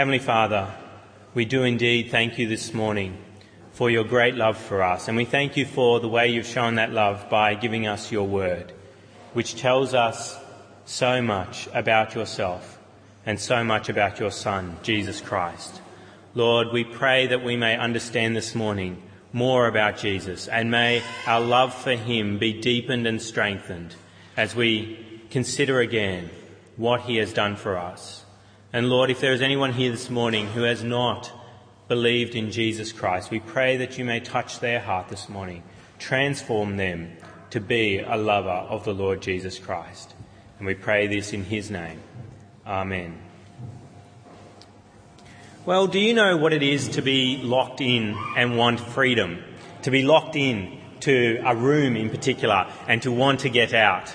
Heavenly Father, we do indeed thank you this morning for your great love for us, and we thank you for the way you've shown that love by giving us your word, which tells us so much about yourself and so much about your Son, Jesus Christ. Lord, we pray that we may understand this morning more about Jesus and may our love for him be deepened and strengthened as we consider again what he has done for us. And Lord, if there is anyone here this morning who has not believed in Jesus Christ, we pray that you may touch their heart this morning, transform them to be a lover of the Lord Jesus Christ. And we pray this in his name. Amen. Well, do you know what it is to be locked in and want freedom? To be locked in to a room in particular and to want to get out.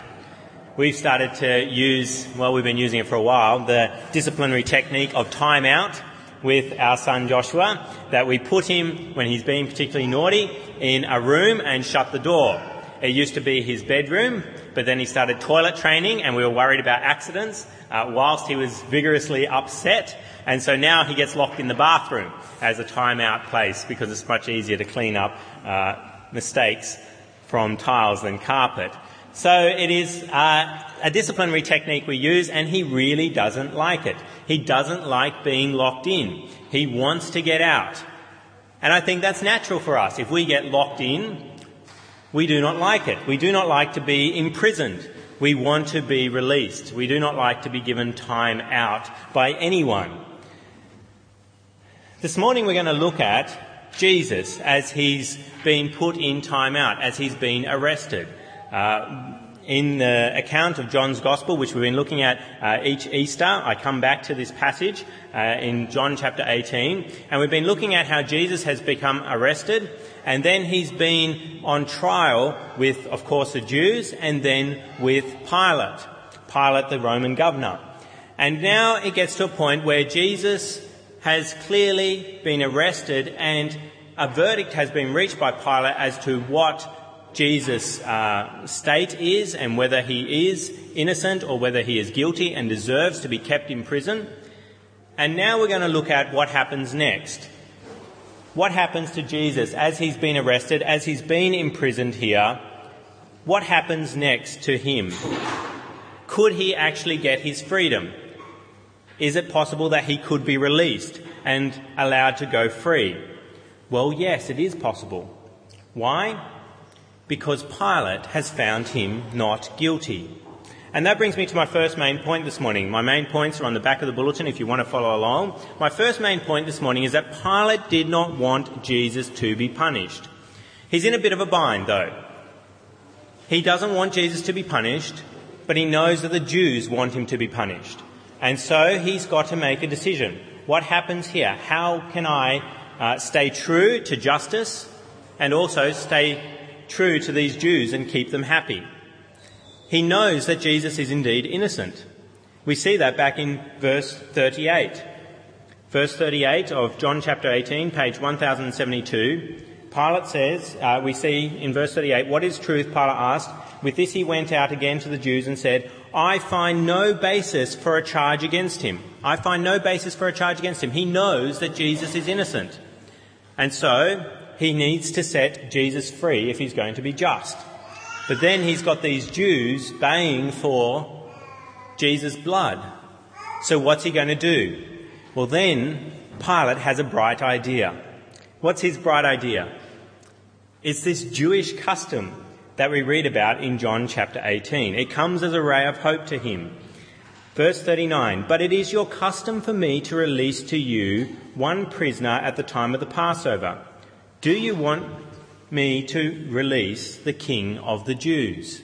We've started to use, well, we've been using it for a while, the disciplinary technique of time out with our son Joshua, that we put him, when he's being particularly naughty, in a room and shut the door. It used to be his bedroom, but then he started toilet training and we were worried about accidents uh, whilst he was vigorously upset. And so now he gets locked in the bathroom as a timeout place because it's much easier to clean up uh, mistakes from tiles than carpet. So it is uh, a disciplinary technique we use, and he really doesn't like it. He doesn't like being locked in. He wants to get out. And I think that's natural for us. If we get locked in, we do not like it. We do not like to be imprisoned. We want to be released. We do not like to be given time out by anyone. This morning we're going to look at Jesus as he's been put in time out, as he's been arrested. Uh, in the account of John's Gospel, which we've been looking at uh, each Easter, I come back to this passage uh, in John chapter 18, and we've been looking at how Jesus has become arrested, and then he's been on trial with, of course, the Jews, and then with Pilate, Pilate, the Roman governor. And now it gets to a point where Jesus has clearly been arrested and a verdict has been reached by Pilate as to what Jesus' uh, state is and whether he is innocent or whether he is guilty and deserves to be kept in prison. And now we're going to look at what happens next. What happens to Jesus as he's been arrested, as he's been imprisoned here? What happens next to him? Could he actually get his freedom? Is it possible that he could be released and allowed to go free? Well, yes, it is possible. Why? Because Pilate has found him not guilty. And that brings me to my first main point this morning. My main points are on the back of the bulletin if you want to follow along. My first main point this morning is that Pilate did not want Jesus to be punished. He's in a bit of a bind though. He doesn't want Jesus to be punished, but he knows that the Jews want him to be punished. And so he's got to make a decision. What happens here? How can I uh, stay true to justice and also stay true to these Jews and keep them happy? He knows that Jesus is indeed innocent. We see that back in verse 38. Verse 38 of John chapter 18, page 1072. Pilate says, uh, we see in verse 38, what is truth? Pilate asked. With this he went out again to the Jews and said, I find no basis for a charge against him. I find no basis for a charge against him. He knows that Jesus is innocent. And so he needs to set Jesus free if he's going to be just. But then he's got these Jews baying for Jesus' blood. So what's he going to do? Well, then Pilate has a bright idea. What's his bright idea? It's this Jewish custom that we read about in John chapter 18. It comes as a ray of hope to him. Verse 39 But it is your custom for me to release to you one prisoner at the time of the Passover. Do you want me to release the king of the Jews?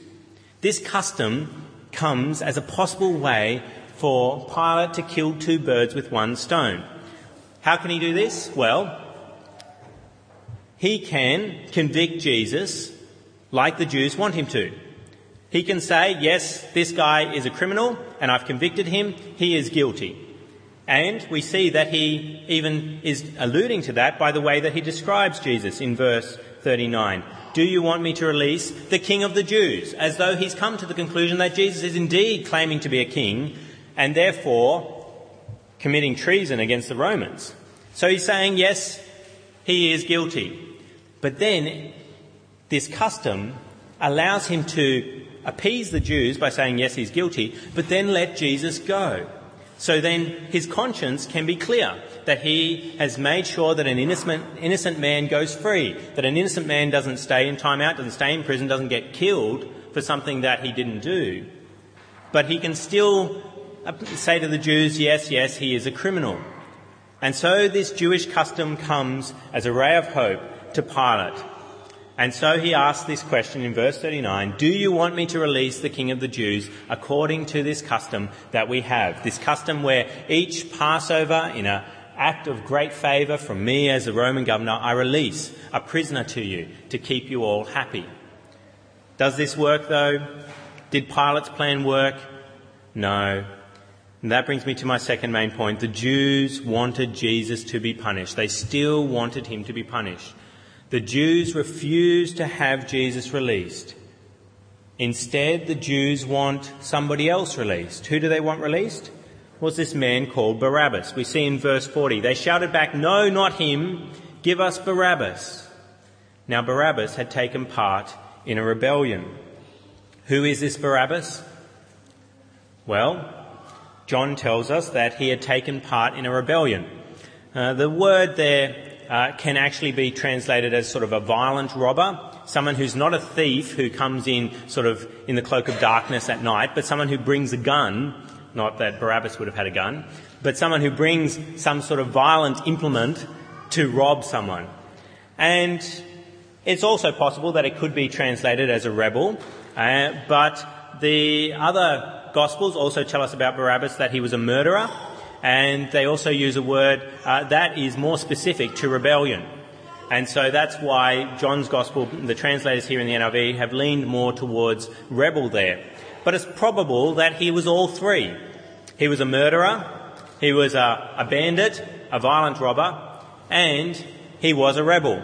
This custom comes as a possible way for Pilate to kill two birds with one stone. How can he do this? Well, he can convict Jesus like the Jews want him to. He can say, yes, this guy is a criminal and I've convicted him, he is guilty. And we see that he even is alluding to that by the way that he describes Jesus in verse 39. Do you want me to release the king of the Jews? As though he's come to the conclusion that Jesus is indeed claiming to be a king and therefore committing treason against the Romans. So he's saying, yes, he is guilty. But then this custom allows him to appease the Jews by saying, yes, he's guilty, but then let Jesus go. So then his conscience can be clear that he has made sure that an innocent, innocent man goes free, that an innocent man doesn't stay in time out, doesn't stay in prison, doesn't get killed for something that he didn't do. But he can still uh, say to the Jews, yes, yes, he is a criminal. And so this Jewish custom comes as a ray of hope to Pilate. And so he asks this question in verse 39 Do you want me to release the King of the Jews according to this custom that we have? This custom where each Passover, in an act of great favour from me as the Roman governor, I release a prisoner to you to keep you all happy. Does this work though? Did Pilate's plan work? No. And that brings me to my second main point. The Jews wanted Jesus to be punished. They still wanted him to be punished. The Jews refused to have Jesus released. Instead, the Jews want somebody else released. Who do they want released? Was this man called Barabbas? We see in verse 40. They shouted back, No, not him. Give us Barabbas. Now, Barabbas had taken part in a rebellion. Who is this Barabbas? Well, John tells us that he had taken part in a rebellion. Uh, the word there uh, can actually be translated as sort of a violent robber, someone who's not a thief who comes in sort of in the cloak of darkness at night, but someone who brings a gun, not that Barabbas would have had a gun, but someone who brings some sort of violent implement to rob someone. And it's also possible that it could be translated as a rebel, uh, but the other Gospels also tell us about Barabbas that he was a murderer, and they also use a word uh, that is more specific to rebellion. And so that's why John's Gospel, the translators here in the NIV, have leaned more towards rebel there. But it's probable that he was all three. He was a murderer, he was a, a bandit, a violent robber, and he was a rebel.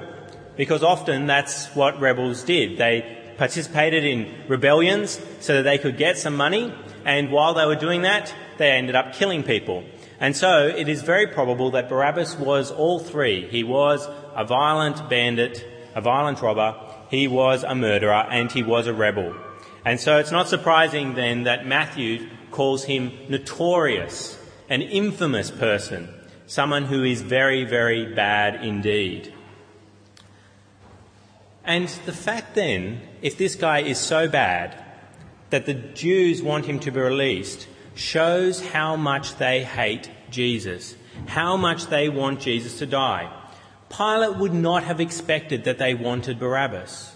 Because often that's what rebels did. They participated in rebellions so that they could get some money, and while they were doing that, they ended up killing people. And so it is very probable that Barabbas was all three. He was a violent bandit, a violent robber, he was a murderer, and he was a rebel. And so it's not surprising then that Matthew calls him notorious, an infamous person, someone who is very, very bad indeed. And the fact then, if this guy is so bad that the Jews want him to be released, shows how much they hate Jesus, how much they want Jesus to die. Pilate would not have expected that they wanted Barabbas.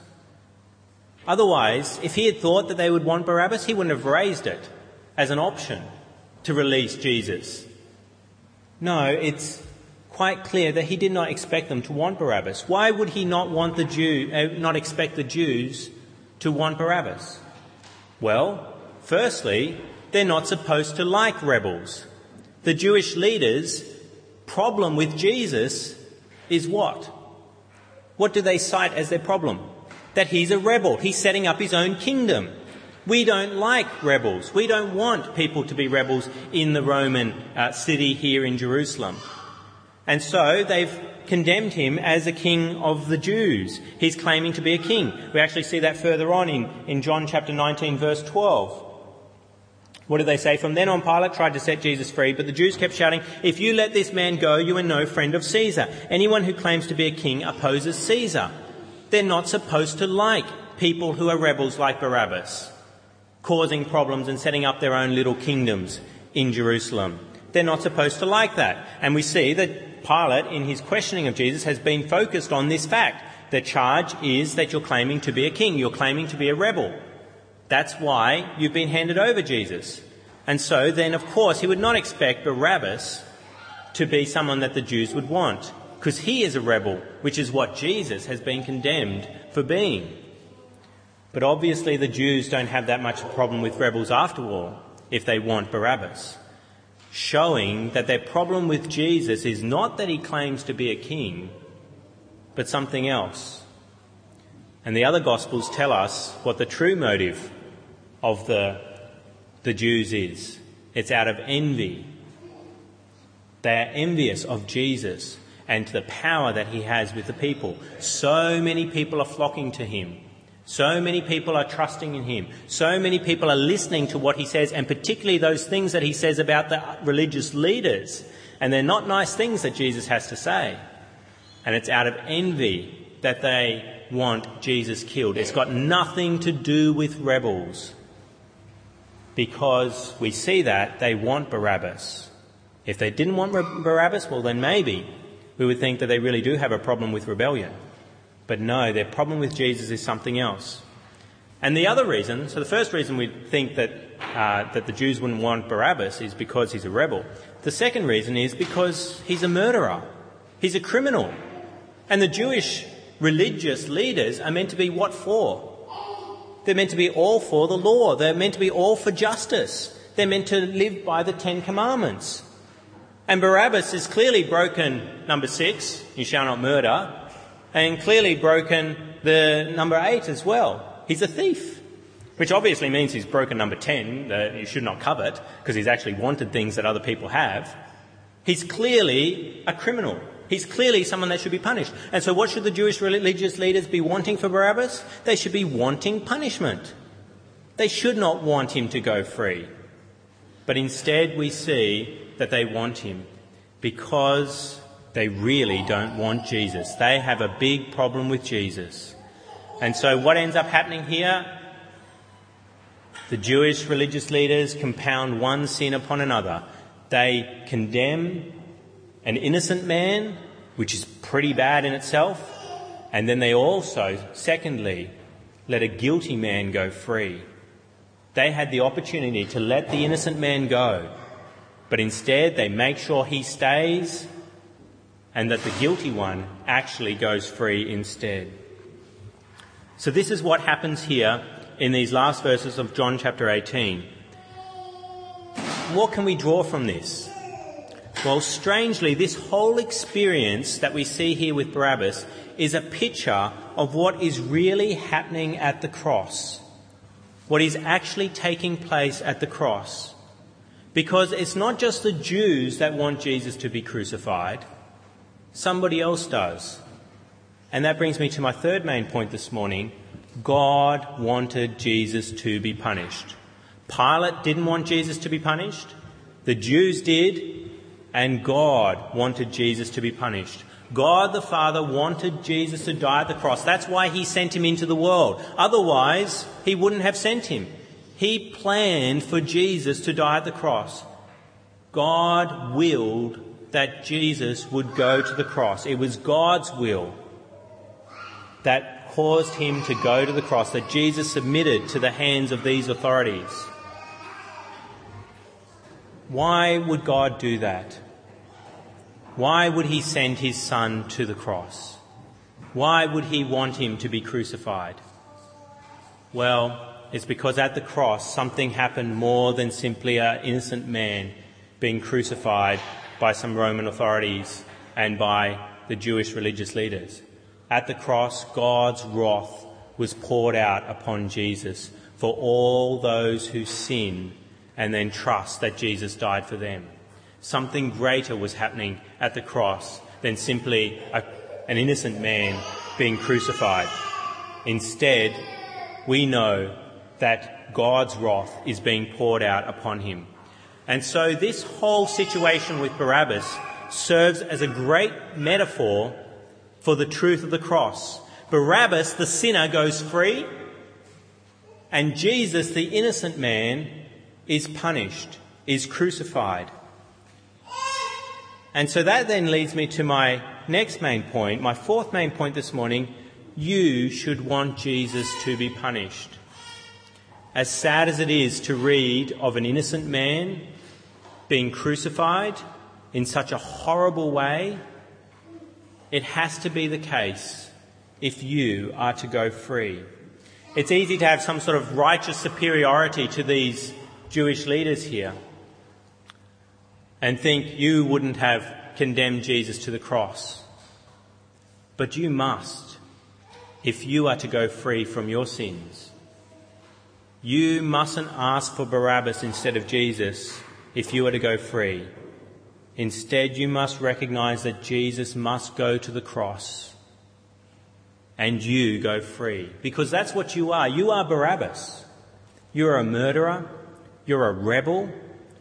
Otherwise, if he had thought that they would want Barabbas, he wouldn't have raised it as an option to release Jesus. No, it's quite clear that he did not expect them to want Barabbas. Why would he not want the Jew, uh, not expect the Jews to want Barabbas? Well, firstly, they're not supposed to like rebels. The Jewish leaders' problem with Jesus is what? What do they cite as their problem? That he's a rebel. He's setting up his own kingdom. We don't like rebels. We don't want people to be rebels in the Roman uh, city here in Jerusalem. And so they've condemned him as a king of the Jews. He's claiming to be a king. We actually see that further on in, in John chapter 19 verse 12. What did they say? From then on, Pilate tried to set Jesus free, but the Jews kept shouting, If you let this man go, you are no friend of Caesar. Anyone who claims to be a king opposes Caesar. They're not supposed to like people who are rebels like Barabbas, causing problems and setting up their own little kingdoms in Jerusalem. They're not supposed to like that. And we see that Pilate, in his questioning of Jesus, has been focused on this fact. The charge is that you're claiming to be a king, you're claiming to be a rebel. That's why you've been handed over Jesus. And so then, of course, he would not expect Barabbas to be someone that the Jews would want, because he is a rebel, which is what Jesus has been condemned for being. But obviously, the Jews don't have that much of a problem with rebels after all, if they want Barabbas. Showing that their problem with Jesus is not that he claims to be a king, but something else. And the other Gospels tell us what the true motive of the, the Jews is. It's out of envy. They are envious of Jesus and the power that he has with the people. So many people are flocking to him. So many people are trusting in him. So many people are listening to what he says, and particularly those things that he says about the religious leaders. And they're not nice things that Jesus has to say. And it's out of envy that they want Jesus killed. It's got nothing to do with rebels. Because we see that they want Barabbas. If they didn't want Barabbas, well, then maybe we would think that they really do have a problem with rebellion. But no, their problem with Jesus is something else. And the other reason, so the first reason we think that, uh, that the Jews wouldn't want Barabbas is because he's a rebel. The second reason is because he's a murderer. He's a criminal. And the Jewish religious leaders are meant to be what for? They're meant to be all for the law. They're meant to be all for justice. They're meant to live by the Ten Commandments. And Barabbas is clearly broken number six, you shall not murder, and clearly broken the number eight as well. He's a thief. Which obviously means he's broken number 10, that you should not covet, because he's actually wanted things that other people have. He's clearly a criminal. He's clearly someone that should be punished. And so what should the Jewish religious leaders be wanting for Barabbas? They should be wanting punishment. They should not want him to go free. But instead we see that they want him because they really don't want Jesus. They have a big problem with Jesus. And so what ends up happening here? The Jewish religious leaders compound one sin upon another. They condemn an innocent man, which is pretty bad in itself, and then they also, secondly, let a guilty man go free. They had the opportunity to let the innocent man go, but instead they make sure he stays and that the guilty one actually goes free instead. So this is what happens here in these last verses of John chapter 18. What can we draw from this? Well, strangely, this whole experience that we see here with Barabbas is a picture of what is really happening at the cross. What is actually taking place at the cross. Because it's not just the Jews that want Jesus to be crucified, somebody else does. And that brings me to my third main point this morning. God wanted Jesus to be punished. Pilate didn't want Jesus to be punished. The Jews did. And God wanted Jesus to be punished. God the Father wanted Jesus to die at the cross. That's why he sent him into the world. Otherwise, he wouldn't have sent him. He planned for Jesus to die at the cross. God willed that Jesus would go to the cross. It was God's will that caused him to go to the cross, that Jesus submitted to the hands of these authorities. Why would God do that? Why would he send his son to the cross? Why would he want him to be crucified? Well, it's because at the cross something happened more than simply an innocent man being crucified by some Roman authorities and by the Jewish religious leaders. At the cross, God's wrath was poured out upon Jesus for all those who sin and then trust that Jesus died for them. Something greater was happening at the cross than simply a, an innocent man being crucified. Instead, we know that God's wrath is being poured out upon him. And so this whole situation with Barabbas serves as a great metaphor for the truth of the cross. Barabbas, the sinner, goes free, and Jesus, the innocent man, is punished, is crucified. And so that then leads me to my next main point, my fourth main point this morning. You should want Jesus to be punished. As sad as it is to read of an innocent man being crucified in such a horrible way, it has to be the case if you are to go free. It's easy to have some sort of righteous superiority to these Jewish leaders here and think you wouldn't have condemned Jesus to the cross. But you must if you are to go free from your sins. You mustn't ask for Barabbas instead of Jesus if you are to go free. Instead, you must recognize that Jesus must go to the cross and you go free. Because that's what you are. You are Barabbas. You're a murderer. You're a rebel.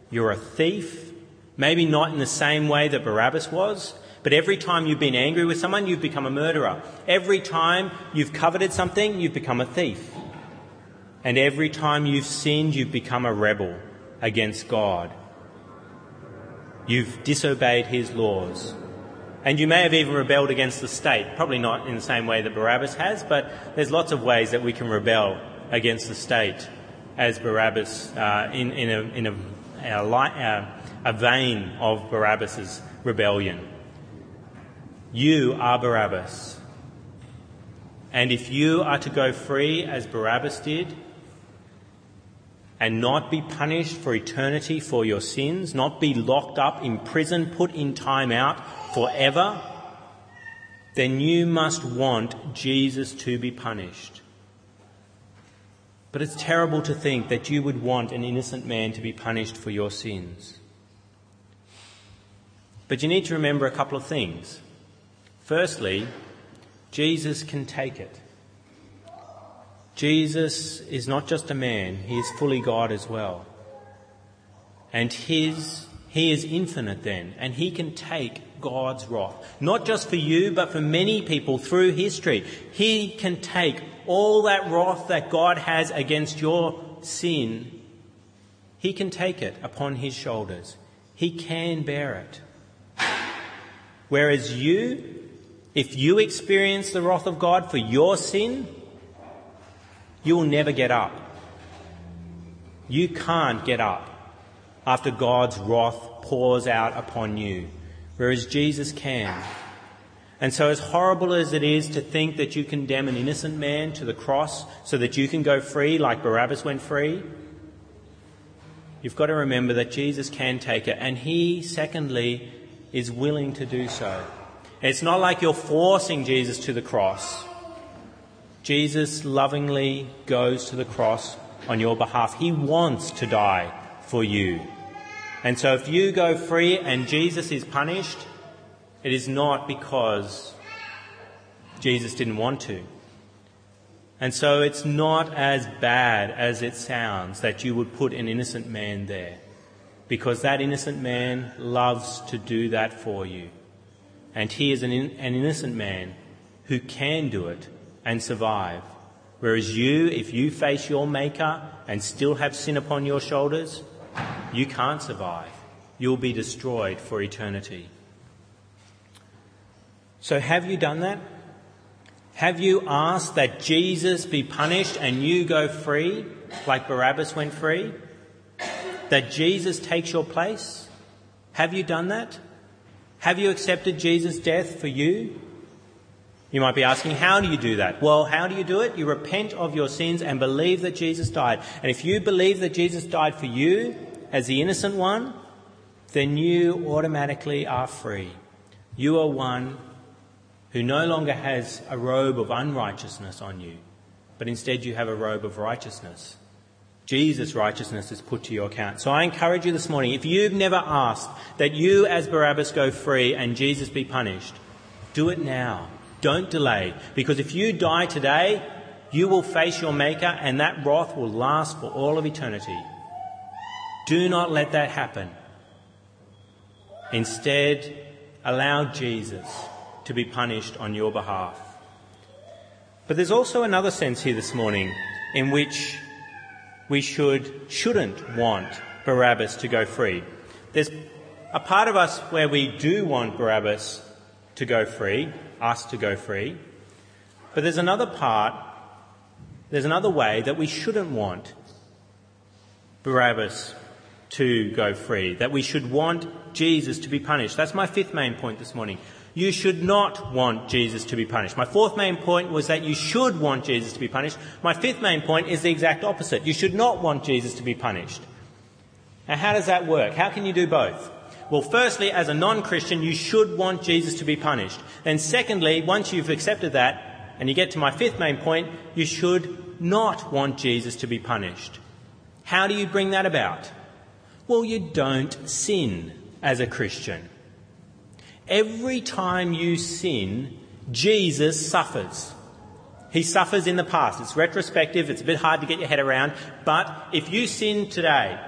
You're a thief. Maybe not in the same way that Barabbas was, but every time you've been angry with someone, you've become a murderer. Every time you've coveted something, you've become a thief. And every time you've sinned, you've become a rebel against God. You've disobeyed his laws. And you may have even rebelled against the state. Probably not in the same way that Barabbas has, but there's lots of ways that we can rebel against the state as Barabbas uh, in, in, a, in a, a, a vein of Barabbas's rebellion. You are Barabbas. And if you are to go free as Barabbas did, and not be punished for eternity for your sins, not be locked up in prison, put in time out forever, then you must want Jesus to be punished. But it's terrible to think that you would want an innocent man to be punished for your sins. But you need to remember a couple of things. Firstly, Jesus can take it. Jesus is not just a man, he is fully God as well. And his, he is infinite then, and he can take God's wrath. Not just for you, but for many people through history. He can take all that wrath that God has against your sin. He can take it upon his shoulders. He can bear it. Whereas you, if you experience the wrath of God for your sin, you will never get up. You can't get up after God's wrath pours out upon you, whereas Jesus can. And so, as horrible as it is to think that you condemn an innocent man to the cross so that you can go free like Barabbas went free, you've got to remember that Jesus can take it. And he, secondly, is willing to do so. It's not like you're forcing Jesus to the cross. Jesus lovingly goes to the cross on your behalf. He wants to die for you. And so if you go free and Jesus is punished, it is not because Jesus didn't want to. And so it's not as bad as it sounds that you would put an innocent man there. Because that innocent man loves to do that for you. And he is an, in, an innocent man who can do it and survive. Whereas you, if you face your Maker and still have sin upon your shoulders, you can't survive. You'll be destroyed for eternity. So have you done that? Have you asked that Jesus be punished and you go free, like Barabbas went free? That Jesus takes your place? Have you done that? Have you accepted Jesus' death for you? You might be asking, how do you do that? Well, how do you do it? You repent of your sins and believe that Jesus died. And if you believe that Jesus died for you as the innocent one, then you automatically are free. You are one who no longer has a robe of unrighteousness on you, but instead you have a robe of righteousness. Jesus' righteousness is put to your account. So I encourage you this morning, if you've never asked that you as Barabbas go free and Jesus be punished, do it now. Don't delay, because if you die today, you will face your Maker and that wrath will last for all of eternity. Do not let that happen. Instead, allow Jesus to be punished on your behalf. But there's also another sense here this morning in which we should, shouldn't want Barabbas to go free. There's a part of us where we do want Barabbas to go free, us to go free. But there's another part, there's another way that we shouldn't want Barabbas to go free, that we should want Jesus to be punished. That's my fifth main point this morning. You should not want Jesus to be punished. My fourth main point was that you should want Jesus to be punished. My fifth main point is the exact opposite. You should not want Jesus to be punished. Now, how does that work? How can you do both? Well, firstly, as a non Christian, you should want Jesus to be punished. And secondly, once you've accepted that, and you get to my fifth main point, you should not want Jesus to be punished. How do you bring that about? Well, you don't sin. as a Christian. Every time you sin, Jesus suffers. He suffers in the past. It's retrospective, it's a bit hard to get your head around, but if you sin today,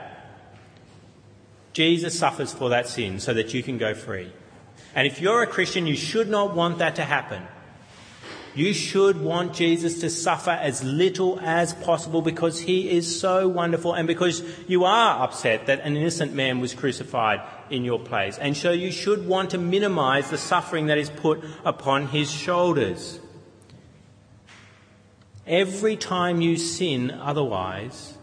Jesus suffers for that sin so that you can go free. And if you're a Christian, you should not want that to happen. You should want Jesus to suffer as little as possible because he is so wonderful and because you are upset that an innocent man was crucified in your place. And so you should want to minimize the suffering that is put upon his shoulders. Every time you sin otherwise,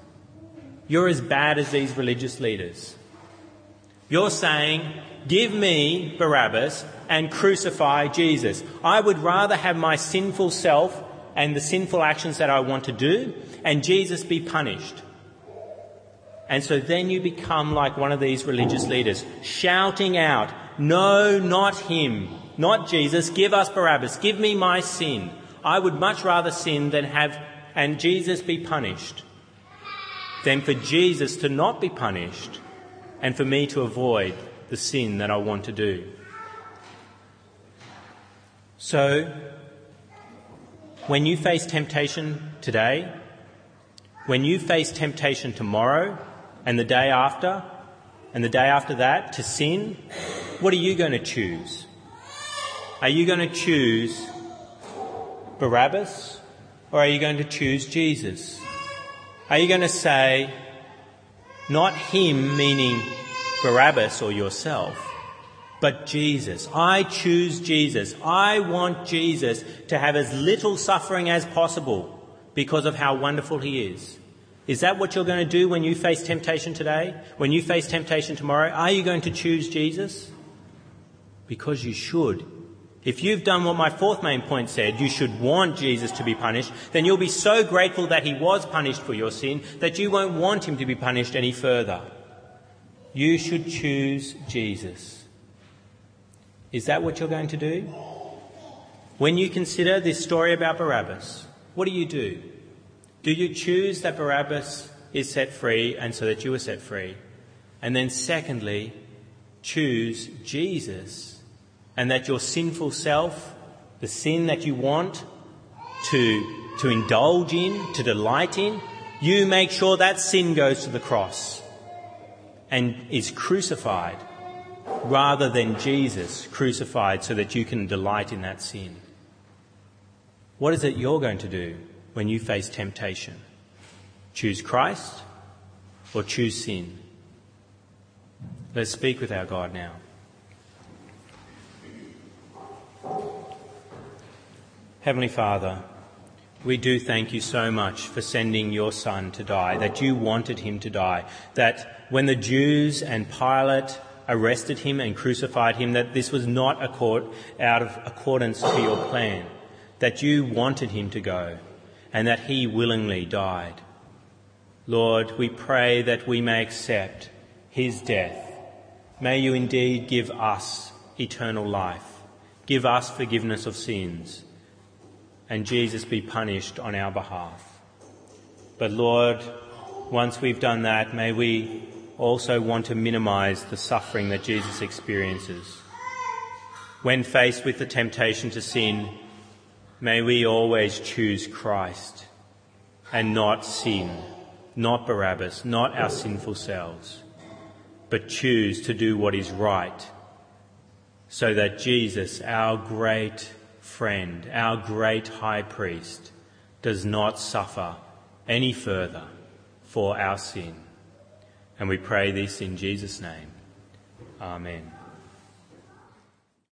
you're as bad as these religious leaders. You're saying, Give me Barabbas and crucify Jesus. I would rather have my sinful self and the sinful actions that I want to do and Jesus be punished. And so then you become like one of these religious leaders, shouting out, No, not him, not Jesus, give us Barabbas, give me my sin. I would much rather sin than have, and Jesus be punished, than for Jesus to not be punished and for me to avoid the sin that I want to do. So, when you face temptation today, when you face temptation tomorrow and the day after and the day after that to sin, what are you going to choose? Are you going to choose Barabbas or are you going to choose Jesus? Are you going to say, not him meaning Barabbas or yourself, but Jesus. I choose Jesus. I want Jesus to have as little suffering as possible because of how wonderful he is. Is that what you're going to do when you face temptation today? When you face temptation tomorrow? Are you going to choose Jesus? Because you should. If you've done what my fourth main point said, you should want Jesus to be punished, then you'll be so grateful that he was punished for your sin that you won't want him to be punished any further. You should choose Jesus. Is that what you're going to do? When you consider this story about Barabbas, what do you do? Do you choose that Barabbas is set free and so that you are set free? And then, secondly, choose Jesus and that your sinful self, the sin that you want to, to indulge in, to delight in, you make sure that sin goes to the cross and is crucified rather than Jesus crucified so that you can delight in that sin. What is it you're going to do when you face temptation? Choose Christ or choose sin? Let's speak with our God now. Heavenly Father, we do thank you so much for sending your Son to die, that you wanted him to die, that when the Jews and Pilate arrested him and crucified him, that this was not accord, out of accordance to your plan, that you wanted him to go, and that he willingly died. Lord, we pray that we may accept his death. May you indeed give us eternal life, give us forgiveness of sins and Jesus be punished on our behalf. But Lord, once we've done that, may we also want to minimize the suffering that Jesus experiences. When faced with the temptation to sin, may we always choose Christ and not sin, not Barabbas, not our sinful selves, but choose to do what is right so that Jesus, our great friend, our great high priest, does not suffer any further for our sin. And we pray this in Jesus' name. Amen.